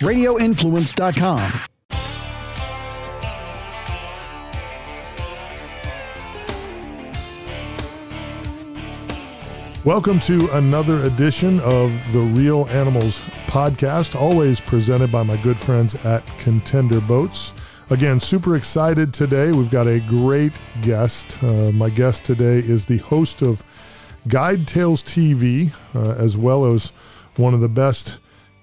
radioinfluence.com. Welcome to another edition of the Real Animals podcast, always presented by my good friends at Contender Boats. Again, super excited today. We've got a great guest. Uh, my guest today is the host of Guide Tales TV, uh, as well as one of the best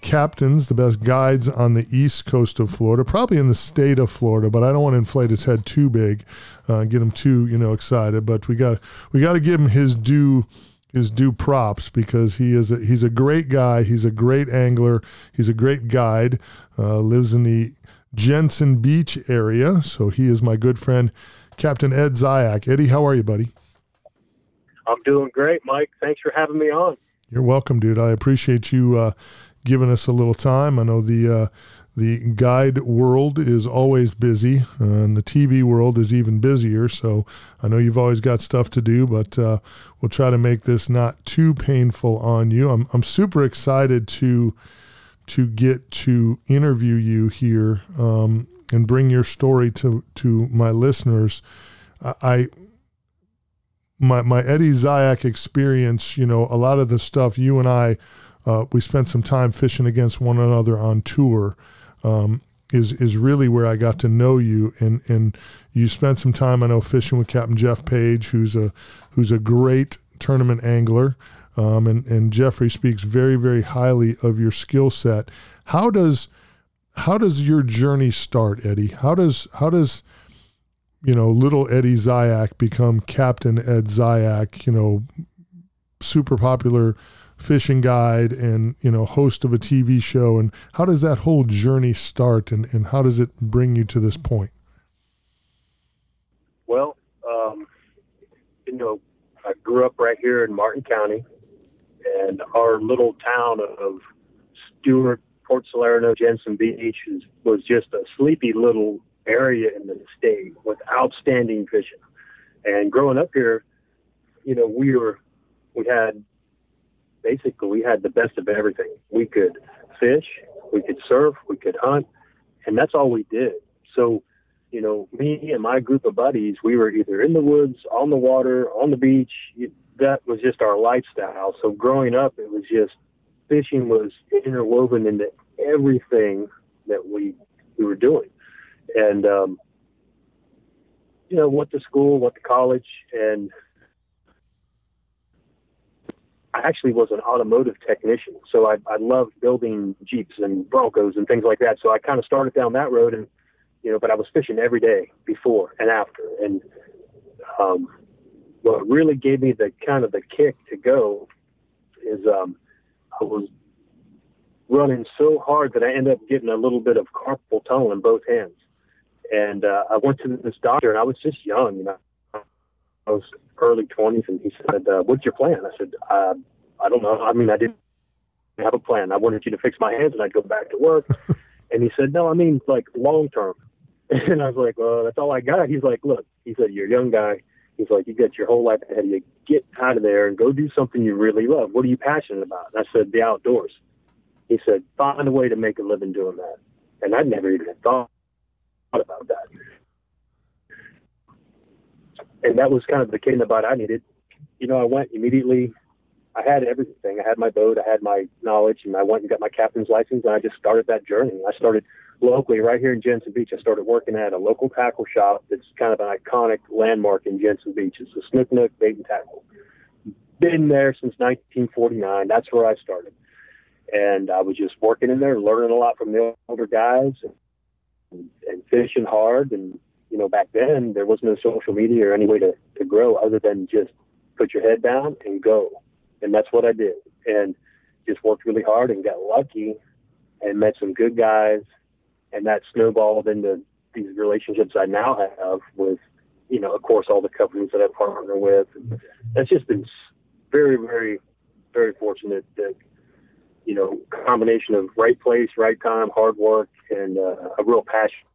captains, the best guides on the east coast of Florida, probably in the state of Florida. But I don't want to inflate his head too big, uh, get him too you know excited. But we got we got to give him his due his due props because he is a, he's a great guy. He's a great angler. He's a great guide. Uh, lives in the Jensen Beach area, so he is my good friend, Captain Ed Zyak. Eddie, how are you, buddy? I'm doing great, Mike. Thanks for having me on. You're welcome, dude. I appreciate you uh, giving us a little time. I know the uh, the guide world is always busy, and the TV world is even busier. So I know you've always got stuff to do, but uh, we'll try to make this not too painful on you. I'm I'm super excited to to get to interview you here um, and bring your story to to my listeners. I my my Eddie Zyak experience, you know, a lot of the stuff you and I, uh, we spent some time fishing against one another on tour, um, is is really where I got to know you, and and you spent some time I know fishing with Captain Jeff Page, who's a who's a great tournament angler, um, and and Jeffrey speaks very very highly of your skill set. How does how does your journey start, Eddie? How does how does you know little Eddie Zyak become Captain Ed Zyak? You know, super popular fishing guide and you know host of a TV show. And how does that whole journey start? And, and how does it bring you to this point? Well um, you know I grew up right here in Martin County. And our little town of Stuart Port Salerno Jensen Beach is, was just a sleepy little area in the state with outstanding fishing. And growing up here you know we were we had basically we had the best of everything. We could fish, we could surf, we could hunt, and that's all we did. So, you know, me and my group of buddies, we were either in the woods, on the water, on the beach. That was just our lifestyle. So growing up, it was just fishing was interwoven into everything that we we were doing, and um, you know, went to school, went to college, and I actually was an automotive technician, so I, I loved building Jeeps and Broncos and things like that. So I kind of started down that road, and you know, but I was fishing every day before and after. And um, what really gave me the kind of the kick to go is um, I was running so hard that I ended up getting a little bit of carpal tunnel in both hands. And uh, I went to this doctor, and I was just young, you know. I was early 20s, and he said, uh, "What's your plan?" I said, uh, "I don't know. I mean, I didn't have a plan. I wanted you to fix my hands, and I'd go back to work." and he said, "No, I mean like long term." And I was like, "Well, that's all I got." He's like, "Look," he said, "You're a young guy." He's like, "You got your whole life ahead of you. Get out of there and go do something you really love. What are you passionate about?" And I said, "The outdoors." He said, "Find a way to make a living doing that." And I'd never even thought about that and that was kind of the kid in the butt I needed. You know, I went immediately. I had everything. I had my boat. I had my knowledge, and I went and got my captain's license, and I just started that journey. I started locally right here in Jensen Beach. I started working at a local tackle shop that's kind of an iconic landmark in Jensen Beach. It's a Snook Nook Bait and Tackle. Been there since 1949. That's where I started, and I was just working in there, learning a lot from the older guys, and, and fishing hard, and you know, back then there was no social media or any way to, to grow other than just put your head down and go. And that's what I did. And just worked really hard and got lucky and met some good guys. And that snowballed into these relationships I now have with, you know, of course, all the companies that I partner with. That's just been very, very, very fortunate that, you know, combination of right place, right time, hard work, and uh, a real passion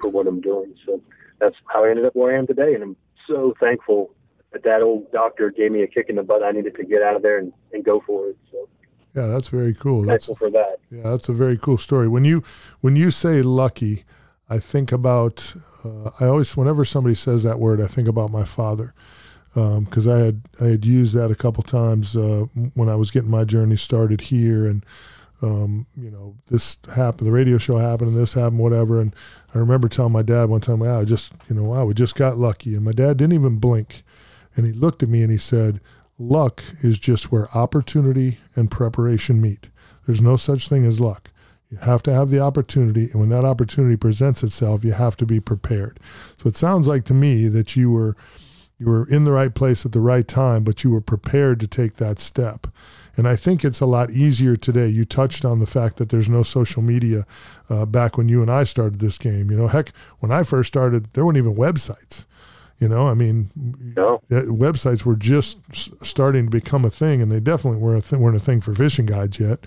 for what I'm doing. So that's how I ended up where I am today. And I'm so thankful that that old doctor gave me a kick in the butt I needed to get out of there and, and go for it. So. Yeah, that's very cool. That's thankful for that. yeah, that's a very cool story. When you when you say lucky, I think about. Uh, I always, whenever somebody says that word, I think about my father because I had I had used that a couple times uh, when I was getting my journey started here, and um, you know this happened, the radio show happened, and this happened, whatever. And I remember telling my dad one time, "Wow, I just you know, wow, we just got lucky," and my dad didn't even blink, and he looked at me and he said, "Luck is just where opportunity and preparation meet. There's no such thing as luck." You have to have the opportunity, and when that opportunity presents itself, you have to be prepared. So it sounds like to me that you were you were in the right place at the right time, but you were prepared to take that step. And I think it's a lot easier today. You touched on the fact that there's no social media uh, back when you and I started this game. You know, heck, when I first started, there weren't even websites. You know, I mean, No, uh, websites were just starting to become a thing, and they definitely weren't a, th- weren't a thing for fishing guides yet.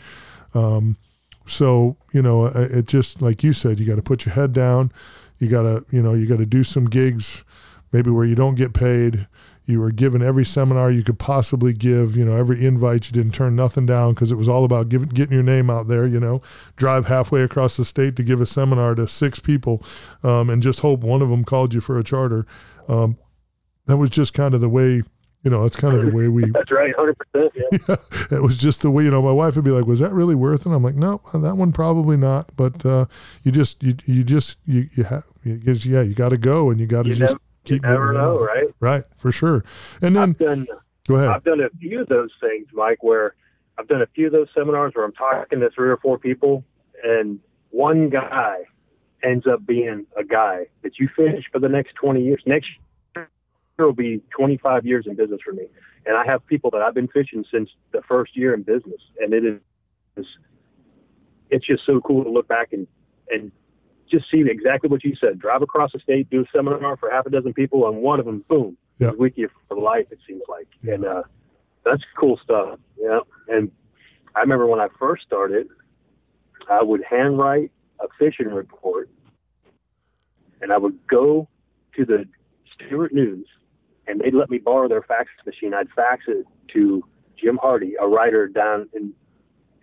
Um, so you know, uh, it just like you said, you got to put your head down. You got to you know you got to do some gigs, maybe where you don't get paid. You were given every seminar you could possibly give. You know, every invite you didn't turn nothing down because it was all about giving, getting your name out there. You know, drive halfway across the state to give a seminar to six people, um, and just hope one of them called you for a charter. Um, that was just kind of the way. You know, it's kind of the way we that's right, hundred percent. Yeah, it was just the way you know my wife would be like was that really worth it i'm like no that one probably not but uh you just you you just you you have you yeah you got to go and you got to just never, you keep never know, right? right for sure and then I've done go ahead I've done a few of those things, Mike, where I've done a few of those seminars where I'm talking to three or four people, and one guy ends up being a guy that you fish for the next 20 years. Next year will be 25 years in business for me, and I have people that I've been fishing since the first year in business, and it is it's just so cool to look back and and just see exactly what you said. Drive across the state, do a seminar for half a dozen people, and one of them, boom, Yeah. is with you for life. It seems like, Yeah. and uh, that's cool stuff. Yeah, and I remember when I first started, I would handwrite a fishing report, and I would go to the Stuart News, and they'd let me borrow their fax machine. I'd fax it to Jim Hardy, a writer down in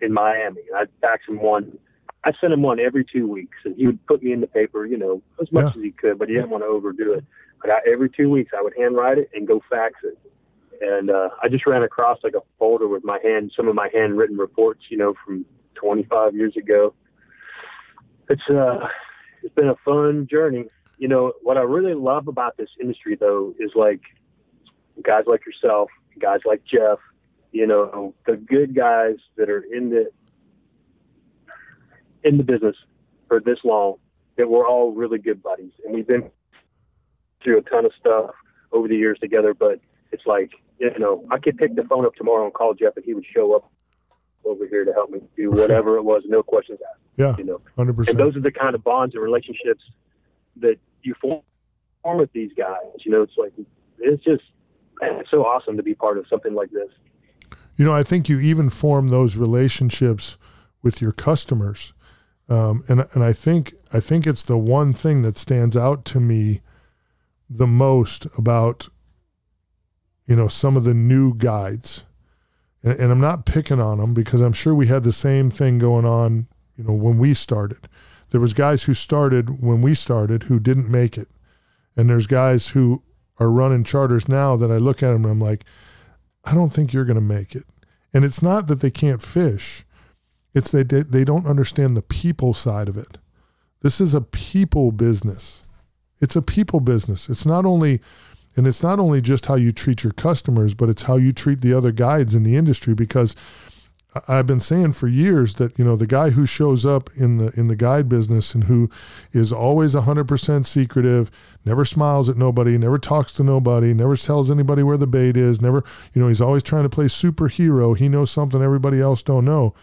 in Miami. And I'd fax him one. I sent him one every two weeks, and he would put me in the paper, you know, as much Yeah. as he could, but he didn't want to overdo it. But I, every two weeks, I would handwrite it and go fax it. And uh, I just ran across like a folder with my hand, some of my handwritten reports, you know, from 25 years ago. It's uh, it's been a fun journey. You know, what I really love about this industry, though, is like guys like yourself, guys like Jeff, you know, the good guys that are in the in the business for this long, that we're all really good buddies, and we've been through a ton of stuff over the years together. But it's like, you know, I could pick the phone up tomorrow and call Jeff, and he would show up over here to help me do whatever it was, no questions asked. yeah You know, 100% and those are the kind of bonds and relationships that you form form with these guys. You know, it's like it's just man, it's so awesome to be part of something like this. You know, I think you even form those relationships with your customers, um, and and I think I think it's the one thing that stands out to me the most about you know some of the new guides, and, and I'm not picking on them because I'm sure we had the same thing going on. You know, when we started, there was guys who started when we started who didn't make it, and there's guys who are running charters now that I look at them and I'm like. I don't think you're going to make it. And it's not that they can't fish. It's they, they don't understand the people side of it. This is a people business. It's a people business. It's not only and it's not only just how you treat your customers, but it's how you treat the other guides in the industry because I've been saying for years that you know the guy who shows up in the in the guide business and who is always 100% secretive, never smiles at nobody, never talks to nobody, never tells anybody where the bait is, never you know he's always trying to play superhero. He knows something everybody else don't know.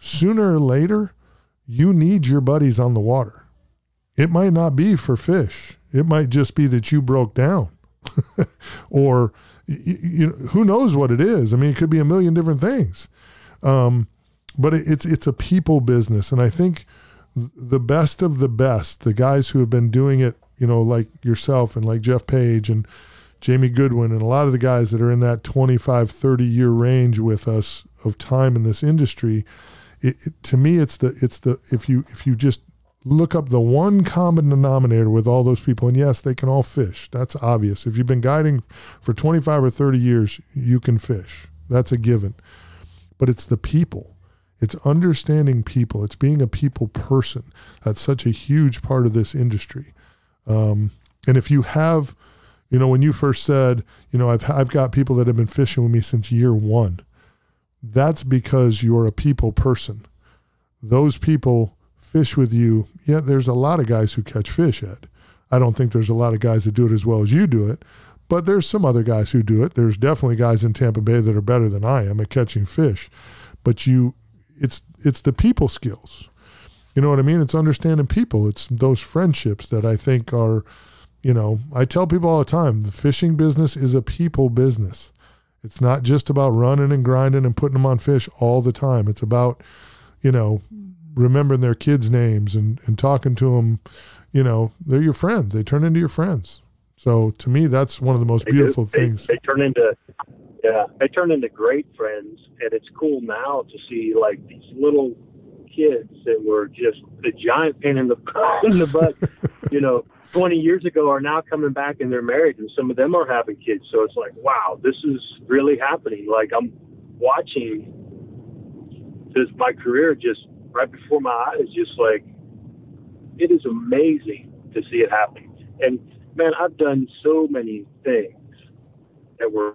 Sooner or later, you need your buddies on the water. It might not be for fish. It might just be that you broke down. or you know, who knows what it is. I mean, it could be a million different things. Um, but it, it's it's a people business, and I think the best of the best, the guys who have been doing it, you know, like yourself and like Jeff Page and Jamie Goodwin and a lot of the guys that are in that 25, 30 year range with us of time in this industry, it, it, to me, it's the it's the if you if you just look up the one common denominator with all those people, and yes, they can all fish. That's obvious. If you've been guiding for 25 or 30 years, you can fish. That's a given. But it's the people. It's understanding people. It's being a people person. That's such a huge part of this industry. Um, and if you have, you know, when you first said, you know, I've I've got people that have been fishing with me since year one. That's because you're a people person. Those people fish with you. Yeah, there's a lot of guys who catch fish, Ed. I don't think there's a lot of guys that do it as well as you do it, but there's some other guys who do it. There's definitely guys in Tampa Bay that are better than I am at catching fish. But you it's it's the people skills. You know what I mean? It's understanding people. It's those friendships that I think are, you know, I tell people all the time, the fishing business is a people business. It's not just about running and grinding and putting them on fish all the time. It's about, you know, remembering their kids' names and, and talking to them. You know, they're your friends. They turn into your friends. So to me, that's one of the most They beautiful do. They- things. They, turn into, yeah, they turn into great friends, and it's cool now to see like these little kids that were just a giant pain in the in the butt. you know, 20 years ago are now coming back and they're married, and some of them are having kids. So it's like, wow, this is really happening. Like I'm watching this my career just right before my eyes, just like it is amazing to see it happening. And man, I've done so many things that were,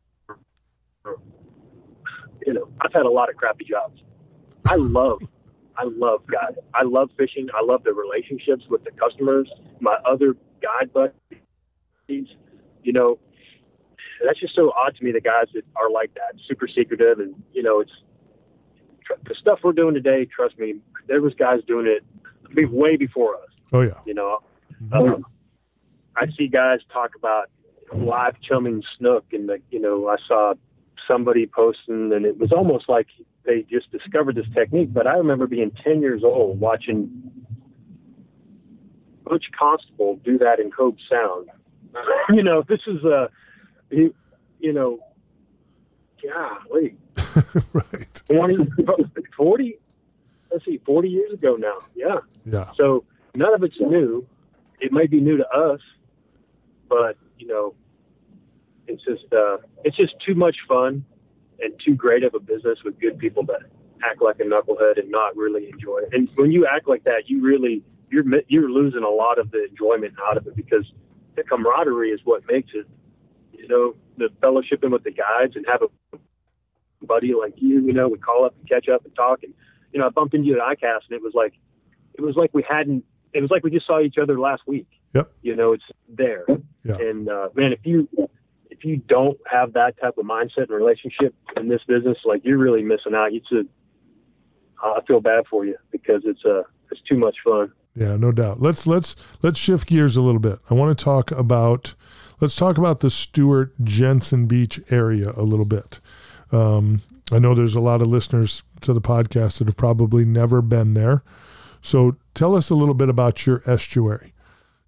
you know, I've had a lot of crappy jobs. I love, I love guide. I love fishing. I love the relationships with the customers, my other guide buddies. You know, that's just so odd to me. The guys that are like that, super secretive, and you know, it's tr- the stuff we're doing today. Trust me, there was guys doing it way before us. Oh yeah. You know, um, I see guys talk about live chumming snook, and the, you know, I saw somebody posting, and it was almost like they just discovered this technique. But I remember being ten years old watching Butch Constable do that in Hobe Sound. you know, this is a, you, you know, golly, right. 20, 40, let's see, 40 years ago now. Yeah. Yeah. So none of it's new. It may be new to us, but you know, it's just uh, it's just too much fun and too great of a business with good people that act like a knucklehead and not really enjoy it. And when you act like that, you really you're you're losing a lot of the enjoyment out of it because the camaraderie is what makes it. You know, the fellowshipping with the guides and have a buddy like you. You know, we call up and catch up and talk. And you know, I bumped into you at ICAST, and it was like it was like we hadn't. It was like we just saw each other last week. Yep. You know, it's there. Yeah. And uh, man, if you if you don't have that type of mindset and relationship in this business, like you're really missing out. It's a I feel bad for you because it's uh it's too much fun. Yeah, no doubt. Let's let's let's shift gears a little bit. I want to talk about let's talk about the Stuart Jensen Beach area a little bit. Um, I know there's a lot of listeners to the podcast that have probably never been there. So tell us a little bit about your estuary.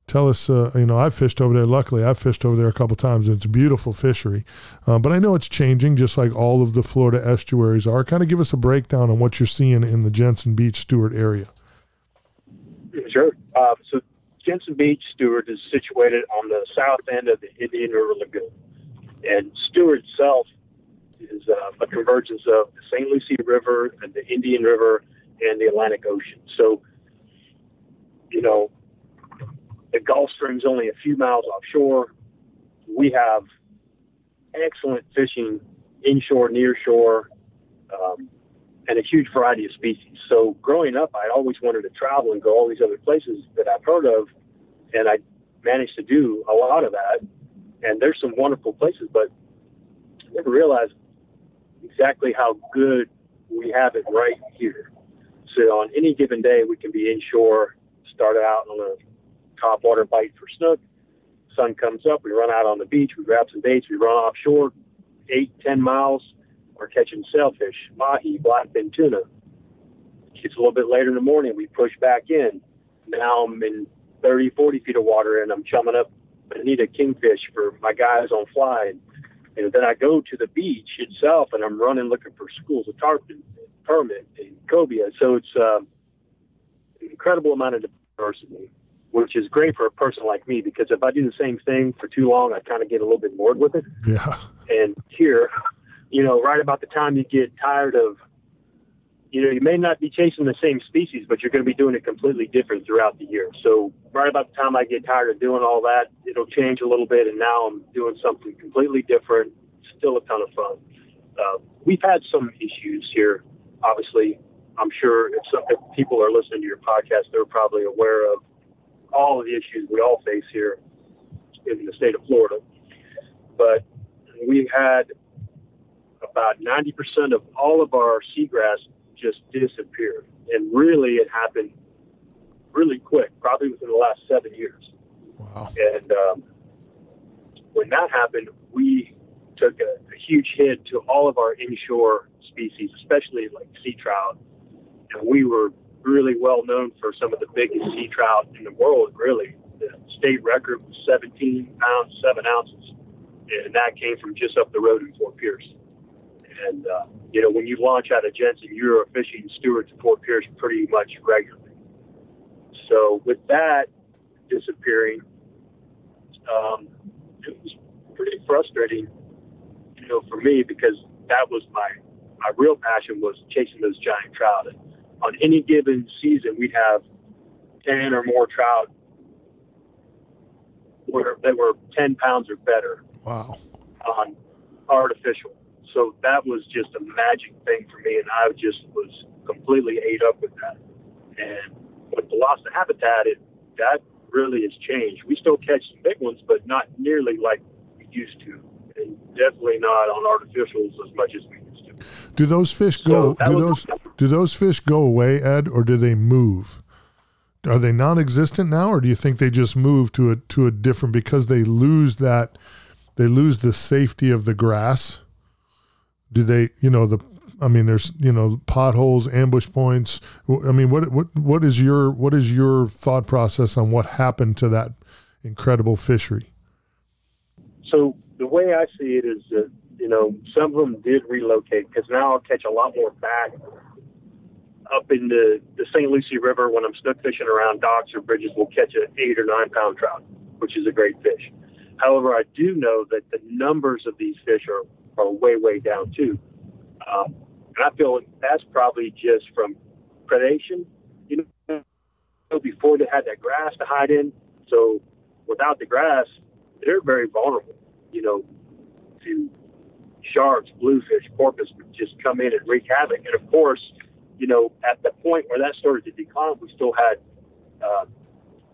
Tell us, uh, you know, I've fished over there. Luckily, I've fished over there a couple times. It's a beautiful fishery, uh, but I know it's changing, just like all of the Florida estuaries are. Kind of give us a breakdown on what you're seeing in the Jensen Beach Stuart area. Sure. Uh, so Jensen Beach, Stuart, is situated on the south end of the Indian River Lagoon. And Stuart itself is uh, a convergence of the St. Lucie River and the Indian River and the Atlantic Ocean. So, you know, the Gulf Stream's only a few miles offshore. We have excellent fishing inshore, near shore, um, and a huge variety of species. So growing up, I always wanted to travel and go all these other places that I've heard of, and I managed to do a lot of that. And there's some wonderful places, but I never realized exactly how good we have it right here. So on any given day, we can be inshore, start out on a top water bite for snook. Sun comes up, we run out on the beach, we grab some baits, we run offshore, eight, ten miles, we're catching sailfish, mahi, blackfin tuna. It's a little bit later in the morning, we push back in. Now I'm in 30, 40 feet of water and I'm chumming up Bonita kingfish for my guys on fly. And then I go to the beach itself, and I'm running looking for schools of tarpon, permit, and cobia. So it's um, an incredible amount of diversity, which is great for a person like me because if I do the same thing for too long, I kind of get a little bit bored with it. Yeah. And here, you know, right about the time you get tired of you know, you may not be chasing the same species, but you're going to be doing it completely different throughout the year. So right about the time I get tired of doing all that, it'll change a little bit, and now I'm doing something completely different. Still a ton of fun. Uh, we've had some issues here. Obviously, I'm sure if, some, if people are listening to your podcast, they're probably aware of all of the issues we all face here in the state of Florida. But we've had about 90% of all of our seagrass just disappeared. And really, it happened really quick, probably within the last seven years. Wow. And um, when that happened, we took a, a, huge hit to all of our inshore species, especially like sea trout. And we were really well known for some of the biggest sea trout in the world, really. The state record was 17 pounds, 7 ounces. And that came from just up the road in Fort Pierce. And, uh, you know, when you launch out of Jensen, you're fishing Stuart to Fort Pierce pretty much regularly. So with that disappearing, um, it was pretty frustrating, you know, for me because that was my my real passion was chasing those giant trout. And on any given season, we'd have ten or more trout where that were ten pounds or better. Wow. On artificial. So that was just a magic thing for me, and I just was completely ate up with that. And with the loss of habitat, it that really has changed. We still catch some big ones, but not nearly like we used to, and definitely not on artificials as much as we. Do those fish go? So do those do those fish go away, Ed, or do they move? Are they non-existent now, or do you think they just move to a to a different because they lose that they lose the safety of the grass? do they you know the I mean there's you know potholes ambush points I mean what what what is your what is your thought process on what happened to that incredible fishery so the way I see it is that you know some of them did relocate because now I'll catch a lot more back up in the, the St. Lucie River when I'm snook fishing around docks or bridges we'll catch an eight or nine pound trout which is a great fish however I do know that the numbers of these fish are are way, way down too. Um, and I feel that's probably just from predation. You know, before they had that grass to hide in. So without the grass, they're very vulnerable. You know, sharks, bluefish, porpoise would just come in and wreak havoc. And of course, you know, at the point where that started to decline, we still had uh,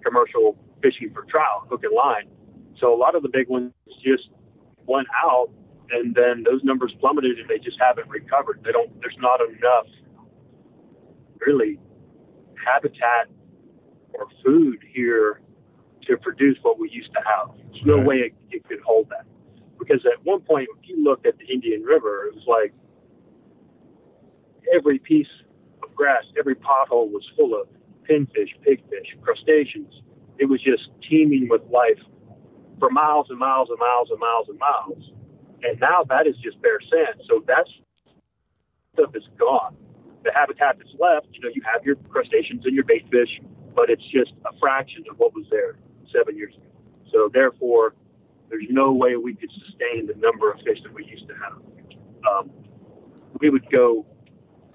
commercial fishing for trout, hook and line. So a lot of the big ones just went out and then those numbers plummeted and they just haven't recovered. They don't. There's not enough really habitat or food here to produce what we used to have. There's no right. way it, it could hold that because at one point, if you looked at the Indian River, it was like every piece of grass, every pothole was full of pinfish, pigfish, crustaceans. It was just teeming with life for miles and miles and miles and miles and miles. And now that is just bare sand. So that stuff is gone. The habitat that's left, you know, you have your crustaceans and your bait fish, but it's just a fraction of what was there seven years ago. So therefore, there's no way we could sustain the number of fish that we used to have. Um, we would go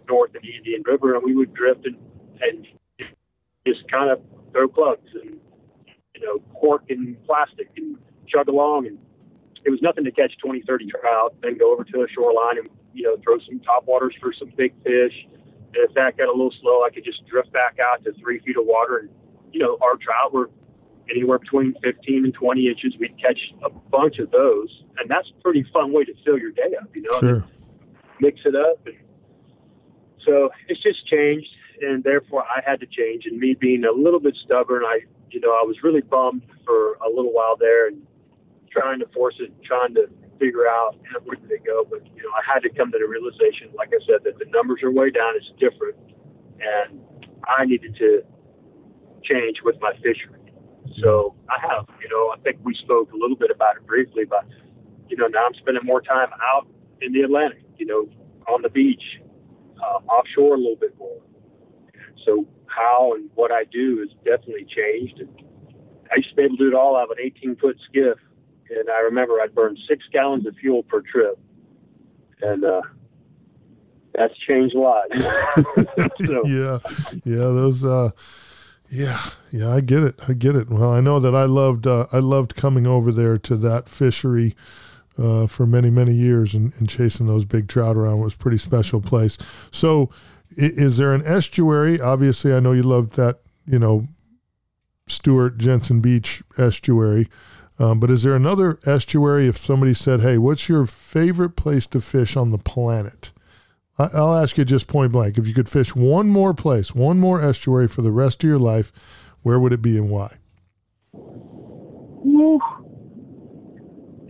north of the Indian River and we would drift and, and just kind of throw plugs and you know cork and plastic and chug along and it was nothing to catch 20, 30 trout, then go over to a shoreline and, you know, throw some top waters for some big fish. And if that got a little slow, I could just drift back out to three feet of water. And, you know, our trout were anywhere between 15 and 20 inches. We'd catch a bunch of those. And that's a pretty fun way to fill your day up, you know, sure. mix it up. And so it's just changed. And therefore, I had to change. And me being a little bit stubborn, I, you know, I was really bummed for a little while there. And trying to force it, trying to figure out where did they go. But you know, I had to come to the realization, like I said, that the numbers are way down. It's different, and I needed to change with my fishery. So I have, you know, I think we spoke a little bit about it briefly, but you know, now I'm spending more time out in the Atlantic, you know, on the beach, uh, offshore a little bit more. So how and what I do has definitely changed. And I used to be able to do it all out of an 18 foot skiff. And I remember I'd burn six gallons of fuel per trip. And, uh, that's changed a lot. so. Yeah. Yeah. Those, uh, yeah, yeah, I get it. I get it. Well, I know that I loved uh, I loved coming over there to that fishery uh, for many many years and, and, chasing those big trout around. It was a pretty special place. So, is there an estuary? Obviously, I know you loved that. You know, Stuart Jensen Beach estuary. Um, but is there another estuary? If somebody said, "Hey, what's your favorite place to fish on the planet?" I'll ask you just point blank. If you could fish one more place, one more estuary for the rest of your life, where would it be and why?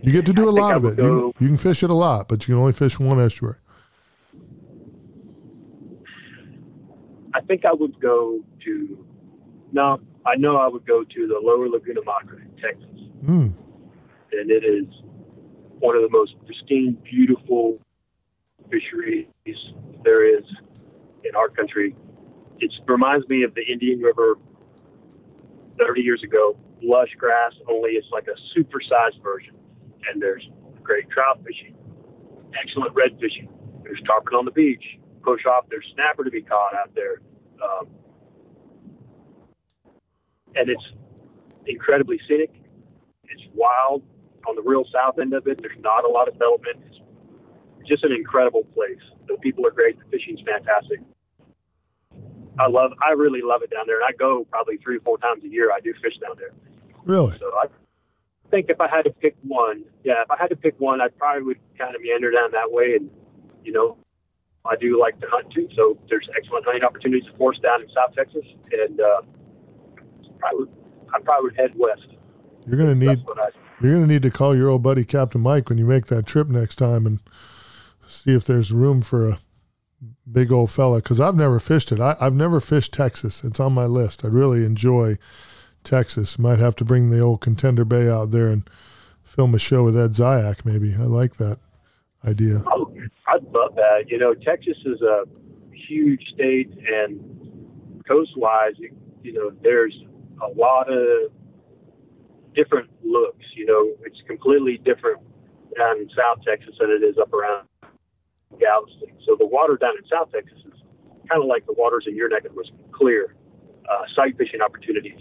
You get to do a lot of it. You, you, can fish it a lot, but you can only fish one estuary. I think I would go to. No, I know I would go to the Lower Laguna Madre in Texas, mm. and it is one of the most pristine, beautiful fisheries there is in our country. It reminds me of the Indian River 30 years ago. Lush grass, only it's like a supersized version. And there's great trout fishing, excellent red fishing. There's tarpon on the beach. Push off, there's snapper to be caught out there. Um, and it's incredibly scenic. It's wild on the real south end of it. There's not a lot of development. Just an incredible place. The people are great. The fishing's fantastic. I love, I really love it down there. And I go probably three or four times a year. I do fish down there. Really? So I think if I had to pick one, yeah, if I had to pick one, I probably would kind of meander down that way. And, you know, I do like to hunt too. So there's excellent hunting opportunities, of course, down in South Texas. And uh, I, would, I probably would head west. You're going to need, you're going to need to call your old buddy Captain Mike when you make that trip next time and see if there's room for a big old fella because I've never fished it. I, have never fished Texas. It's on my list. I'd really enjoy Texas. Might have to bring the old Contender Bay out there and film a show with Ed Zyak. Maybe I like that idea. Oh, I'd love that. You know, Texas is a huge state, and coastwise, you know, there's a lot of different looks. You know, it's completely different down in South Texas than it is up around Galveston. So the water down in South Texas is kind of like the waters in your neck of the woods, clear, uh, sight fishing opportunities,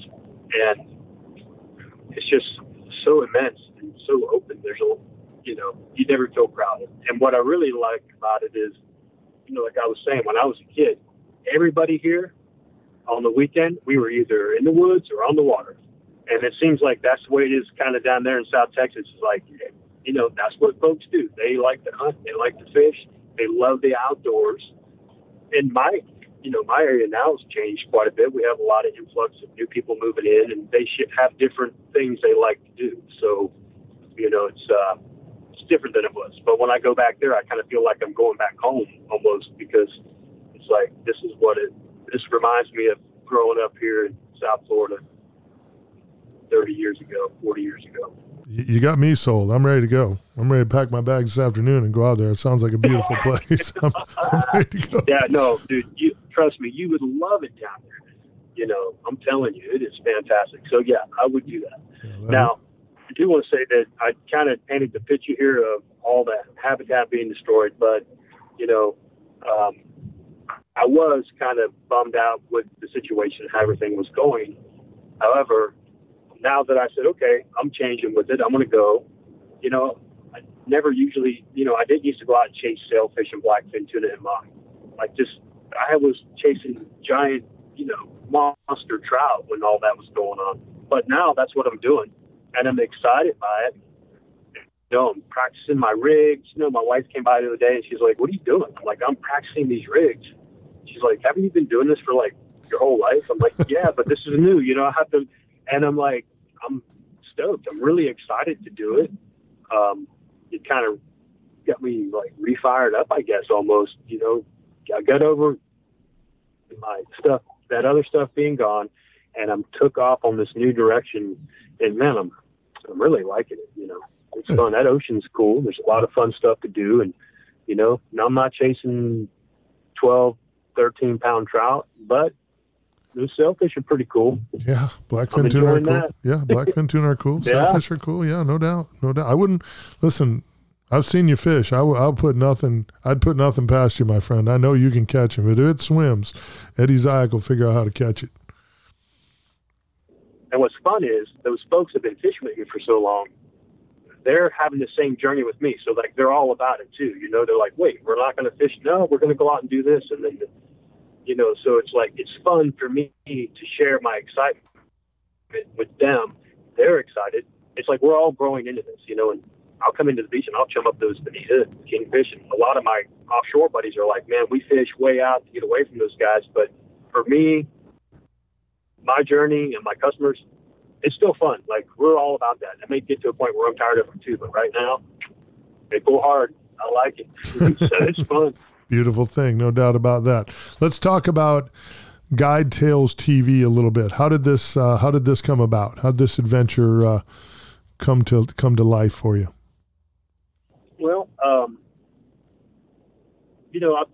and it's just so immense and so open. There's a, you know, you never feel crowded. And what I really like about it is, you know, like I was saying, when I was a kid, everybody here on the weekend, we were either in the woods or on the water. And it seems like that's the way it is kind of down there in South Texas. It's like, you know, that's what folks do. They like to hunt, they like to fish, they love the outdoors. And my, you know, my area now has changed quite a bit. We have a lot of influx of new people moving in, and they should have different things they like to do. So, you know, it's uh, it's different than it was. But when I go back there, I kind of feel like I'm going back home almost because it's like this is what it. This reminds me of growing up here in South Florida 30 years ago, 40 years ago you got me sold. I'm ready to go. I'm ready to pack my bags this afternoon and go out there. It sounds like a beautiful place. I'm, I'm, ready to go. Yeah, no, dude, you, trust me, you would love it down there. You know, I'm telling you, it is fantastic. So yeah, I would do that. Yeah, now, I do want to say that I kind of painted the picture here of all that habitat being destroyed, but you know, um, I was kind of bummed out with the situation, how everything was going. However, now that I said, okay, I'm changing with it, I'm going to go. You know, I never usually, you know, I didn't used to go out and chase sailfish and blackfin tuna and mine. Like just, I was chasing giant, you know, monster trout when all that was going on. But now that's what I'm doing, and I'm excited by it. You know, I'm practicing my rigs. You know, my wife came by the other day and she's like, "What are you doing?" I'm like, "I'm practicing these rigs." She's like, "Haven't you been doing this for like your whole life?" I'm like, "Yeah, but this is new. You know, I have to and I'm like, I'm stoked. I'm really excited to do it. Um, it kind of got me like refired up, I guess, almost. You know, I got over my stuff, that other stuff being gone, and I'm took off on this new direction. And man, I'm I'm really liking it. You know. It's fun. That ocean's cool. There's a lot of fun stuff to do, and you know, now I'm not chasing 12, 13 pound trout, but the sailfish are pretty cool. Yeah, blackfin tuna are cool. That. Yeah, blackfin tuna are cool. yeah. Sailfish are cool. Yeah, no doubt, no doubt. I wouldn't listen. I've seen you fish. I will put nothing. I'd put nothing past you, my friend. I know you can catch him. But if it swims, Eddie Zyak will figure out how to catch it. And what's fun is those folks have been fishing with me for so long. They're having the same journey with me, so like they're all about it too. You know, they're like, "Wait, we're not going to fish? No, we're going to go out and do this." And then, you know, so it's like it's fun for me to share my excitement with them. They're excited. It's like we're all growing into this, you know, and I'll come into the beach and I'll chum up those bonita, kingfish, and a lot of my offshore buddies are like, "Man, we fish way out to get away from those guys." But for me, my journey and my customers, it's still fun. Like we're all about that. I may get to a point where I'm tired of them too, but right now, they go hard. I like it. So it's fun. Beautiful thing, no doubt about that. Let's talk about Guide Tales TV a little bit. How did this uh, How did this come about? How did this adventure uh, come to come to life for you? Well, um, you know, I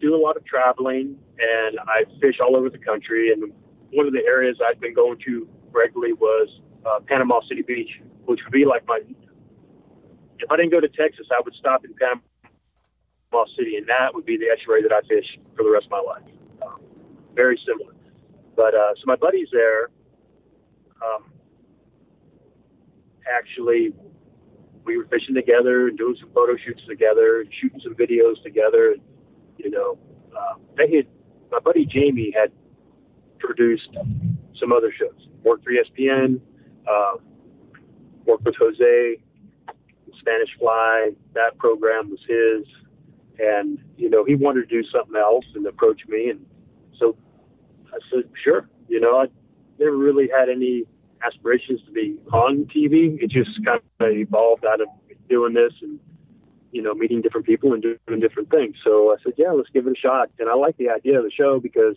do a lot of traveling and I fish all over the country. And one of the areas I've been going to regularly was uh, Panama City Beach, which would be like my. If I didn't go to Texas, I would stop in Panama City, and that would be the estuary that I fish for the rest of my life. Um, very similar. But uh, so my buddies there um, actually we were fishing together and doing some photo shoots together shooting some videos together. And, you know, uh, they had my buddy Jamie had produced some other shows. Worked for ESPN, uh, worked with Jose, Spanish Fly. That program was his, and you know he wanted to do something else and approached me, and so I said, sure. You know, I never really had any aspirations to be on TV. It just kind of evolved out of doing this and you know meeting different people and doing different things. So I said, yeah, let's give it a shot. And I like the idea of the show because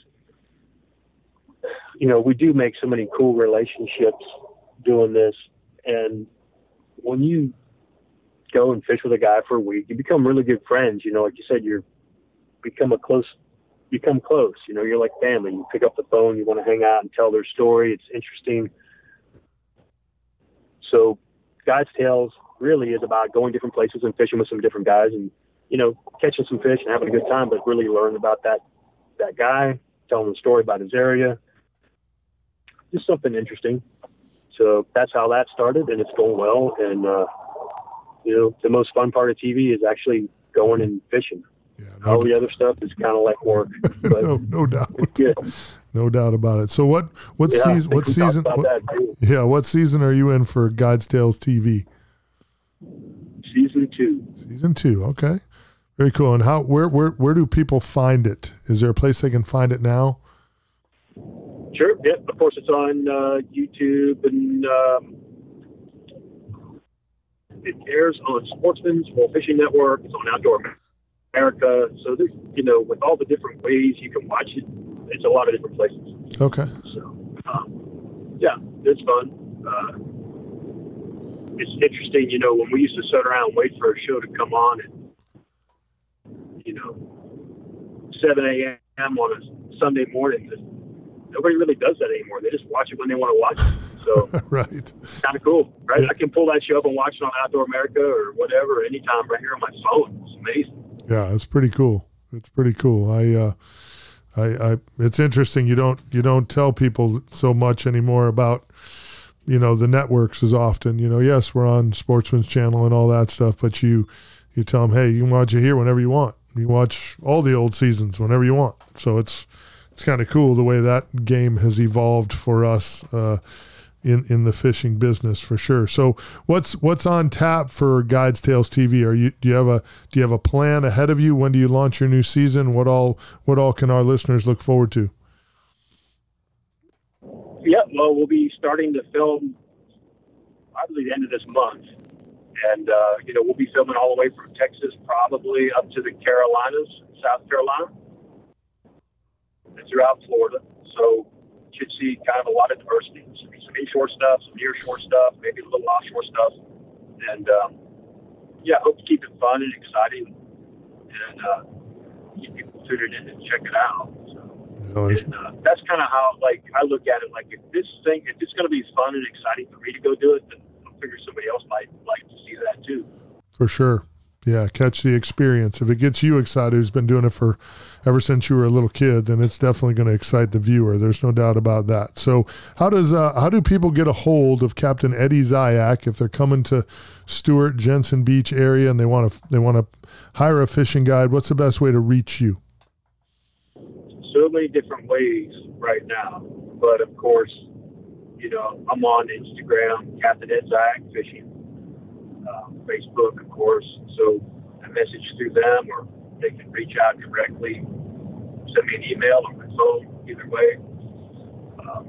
you know we do make so many cool relationships doing this, and when you go and fish with a guy for a week, you become really good friends. You know, like you said, you're become a close become close. You know, you're like family. You pick up the phone, you want to hang out and tell their story. It's interesting. So, Guide's Tales really is about going different places and fishing with some different guys and, you know, catching some fish and having a good time, but really learn about that, that guy, telling the story about his area. Just something interesting. So that's how that started and it's going well. And, uh, you know, the most fun part of TV is actually going and fishing. Yeah, no all the other stuff is kind of like work. No, no doubt. No doubt about it. So what what yeah, season what season what, Yeah, what season are you in for Guide's Tales TV? Season 2. Season 2. Okay. Very cool. And how where where where do people find it? Is there a place they can find it now? Sure. Yep. Of course, it's on uh, YouTube and um, it airs on Sportsman's World Fishing Network. It's on Outdoor America. So, there's, you know, with all the different ways you can watch it, it's a lot of different places. Okay. So, um, yeah, it's fun. Uh, it's interesting, you know, when we used to sit around and wait for a show to come on at, you know, 7 a.m. on a Sunday morning. Nobody really does that anymore. They just watch it when they want to watch it. So, right. Kind of cool, right? Yeah. I can pull that show up and watch it on Outdoor America or whatever anytime right here on my phone. It's amazing. Yeah, it's pretty cool. It's pretty cool. I, uh, I, I, it's interesting. You don't, you don't tell people so much anymore about, you know, the networks as often. You know, yes, we're on Sportsman's Channel and all that stuff, but you, you tell them, hey, you can watch it here whenever you want. You watch all the old seasons whenever you want. So it's, it's kind of cool the way that game has evolved for us. Uh, in in the fishing business for sure. So what's what's on tap for Guides Tales TV? Are you do you have a do you have a plan ahead of you? When do you launch your new season? What all what all can our listeners look forward to? Yeah, well, we'll be starting to film probably the end of this month, and uh, you know we'll be filming all the way from Texas, probably up to the Carolinas, South Carolina, and throughout Florida. So should see kind of a lot of diversity. Inshore stuff, some nearshore stuff, maybe a little offshore stuff And um, yeah, hope to keep it fun and exciting, and uh, keep people tuning in and check it out. So, and, uh, that's kind of how like I look at it. Like if this thing, if it's going to be fun and exciting for me to go do it, then I figure somebody else might like to see that too. For sure. Yeah, catch the experience. If it gets you excited, who's been doing it for ever since you were a little kid, then it's definitely going to excite the viewer. There's no doubt about that. So, how does uh, how do people get a hold of Captain Eddie Zyak if they're coming to Stuart Jensen Beach area and they want to they want to hire a fishing guide? What's the best way to reach you? So many different ways right now, but of course, you know I'm on Instagram, Captain Ed Zyak Fishing uh, Facebook, of course. So I message through them, or they can reach out directly, send me an email or my phone. Either way. Um,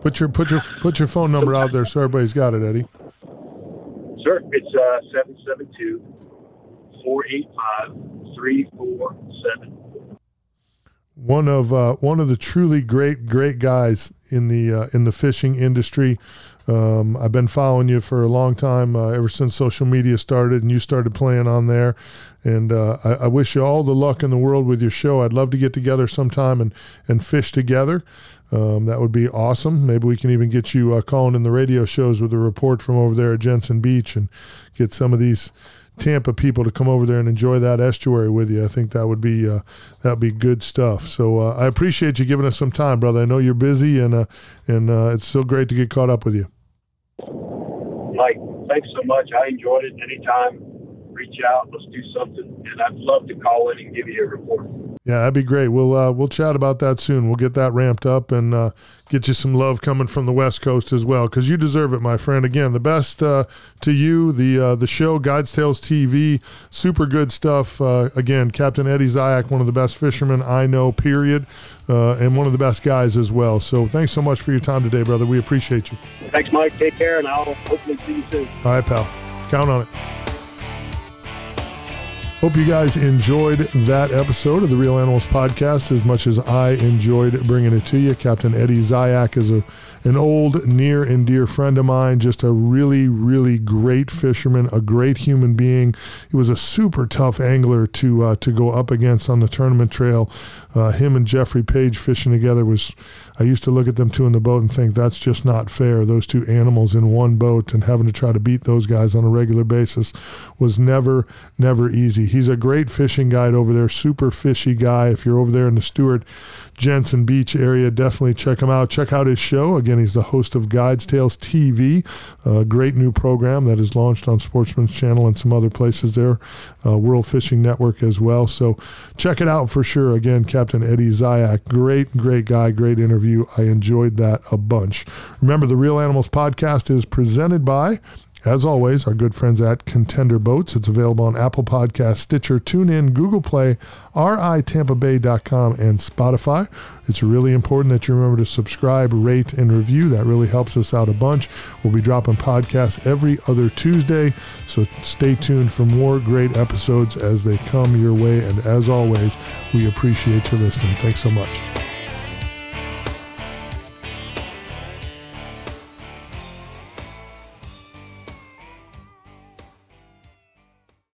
put your put your put your phone number out there so everybody's got it, Eddie. Sure, it's uh, 772 485 3474 one of uh, one of the truly great great guys in the uh, in the fishing industry. Um, I've been following you for a long time, uh, ever since social media started and you started playing on there. And uh, I, I, wish you all the luck in the world with your show. I'd love to get together sometime and, and fish together. Um, that would be awesome. Maybe we can even get you uh, calling in the radio shows with a report from over there at Jensen Beach and get some of these Tampa people to come over there and enjoy that estuary with you. I think that would be uh, that would be good stuff. So uh, I appreciate you giving us some time, brother. I know you're busy, and uh, and uh, it's still great to get caught up with you. Mike, thanks so much. I enjoyed it. Anytime, reach out. Let's do something, and I'd love to call in and give you a report. Yeah, that'd be great. We'll uh, we'll chat about that soon. We'll get that ramped up and uh, get you some love coming from the West Coast as well, because you deserve it, my friend. Again, the best uh, to you. The uh, the show Guides Tales TV, super good stuff. Uh, again, Captain Eddie Zyak, one of the best fishermen I know. Period, uh, and one of the best guys as well. So thanks so much for your time today, brother. We appreciate you. Thanks, Mike. Take care, and I'll hopefully see you soon. All right, pal. Count on it. Hope you guys enjoyed that episode of the Reel Animals Podcast as much as I enjoyed bringing it to you. Captain Eddie Zyak is a an old, near and dear friend of mine, just a really, really great fisherman, a great human being. He was a super tough angler to uh, to go up against on the tournament trail. Uh, him and Jeffrey Page fishing together was I used to look at them two in the boat and think that's just not fair. Those two animals in one boat and having to try to beat those guys on a regular basis was never, never easy. He's a great fishing guide over there, super fishy guy. If you're over there in the Stuart Jensen Beach area, definitely check him out. Check out his show. Again, he's the host of Guides Tales TV, a great new program that is launched on Sportsman's Channel and some other places there, uh, World Fishing Network as well. So check it out for sure. Again, Captain Eddie Zyak, great, great guy, great interview. I enjoyed that a bunch. Remember, the Reel Animals podcast is presented by as always, our good friends at Contender Boats. It's available on Apple Podcast, Stitcher, TuneIn, Google Play, ritampabay.com, and Spotify. It's really important that you remember to subscribe, rate, and review. That really helps us out a bunch. We'll be dropping podcasts every other Tuesday, so stay tuned for more great episodes as they come your way. And as always, we appreciate you listening. Thanks so much.